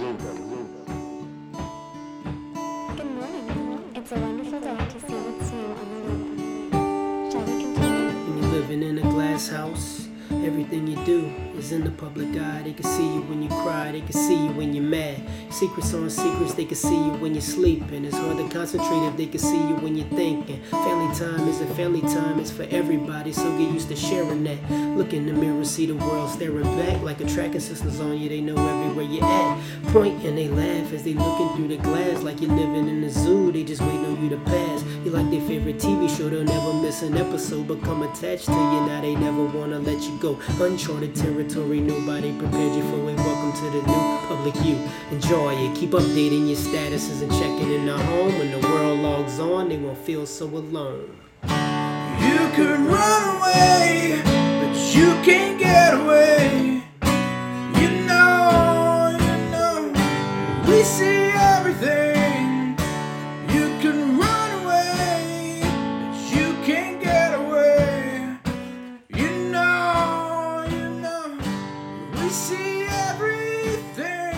Good morning. It's a wonderful day to see what's new on the. Shall we continue? When you're living in a glass house, everything you do is in the public eye. They can see you when you cry, they can see you when you're mad. Secrets on secrets, they can see you when you're sleeping. It's hard to concentrate if they can see you when you're thinking. Family time isn't family time, it's for everybody, so get used to sharing that. Look in the mirror, see the world staring back like a tracking system's on you, they know everywhere you're at. Point and they laugh as they looking through the glass like you're living in a zoo, they just waiting on you to pass. You like their favorite TV show, they'll never miss an episode, become attached to you, now they never wanna let you go. Uncharted territory, nobody prepared you for it. Welcome to the new public you. Enjoy it, keep updating your statuses and checking in the home. When the world logs on, they won't feel so alone. You can run away, but you can't get away. You know, you know, we see see everything.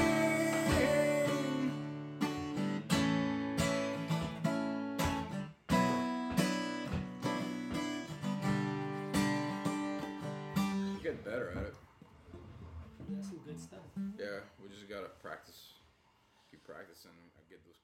We're getting better at it. That's some good stuff. Yeah, we just gotta practice. Keep practicing and get those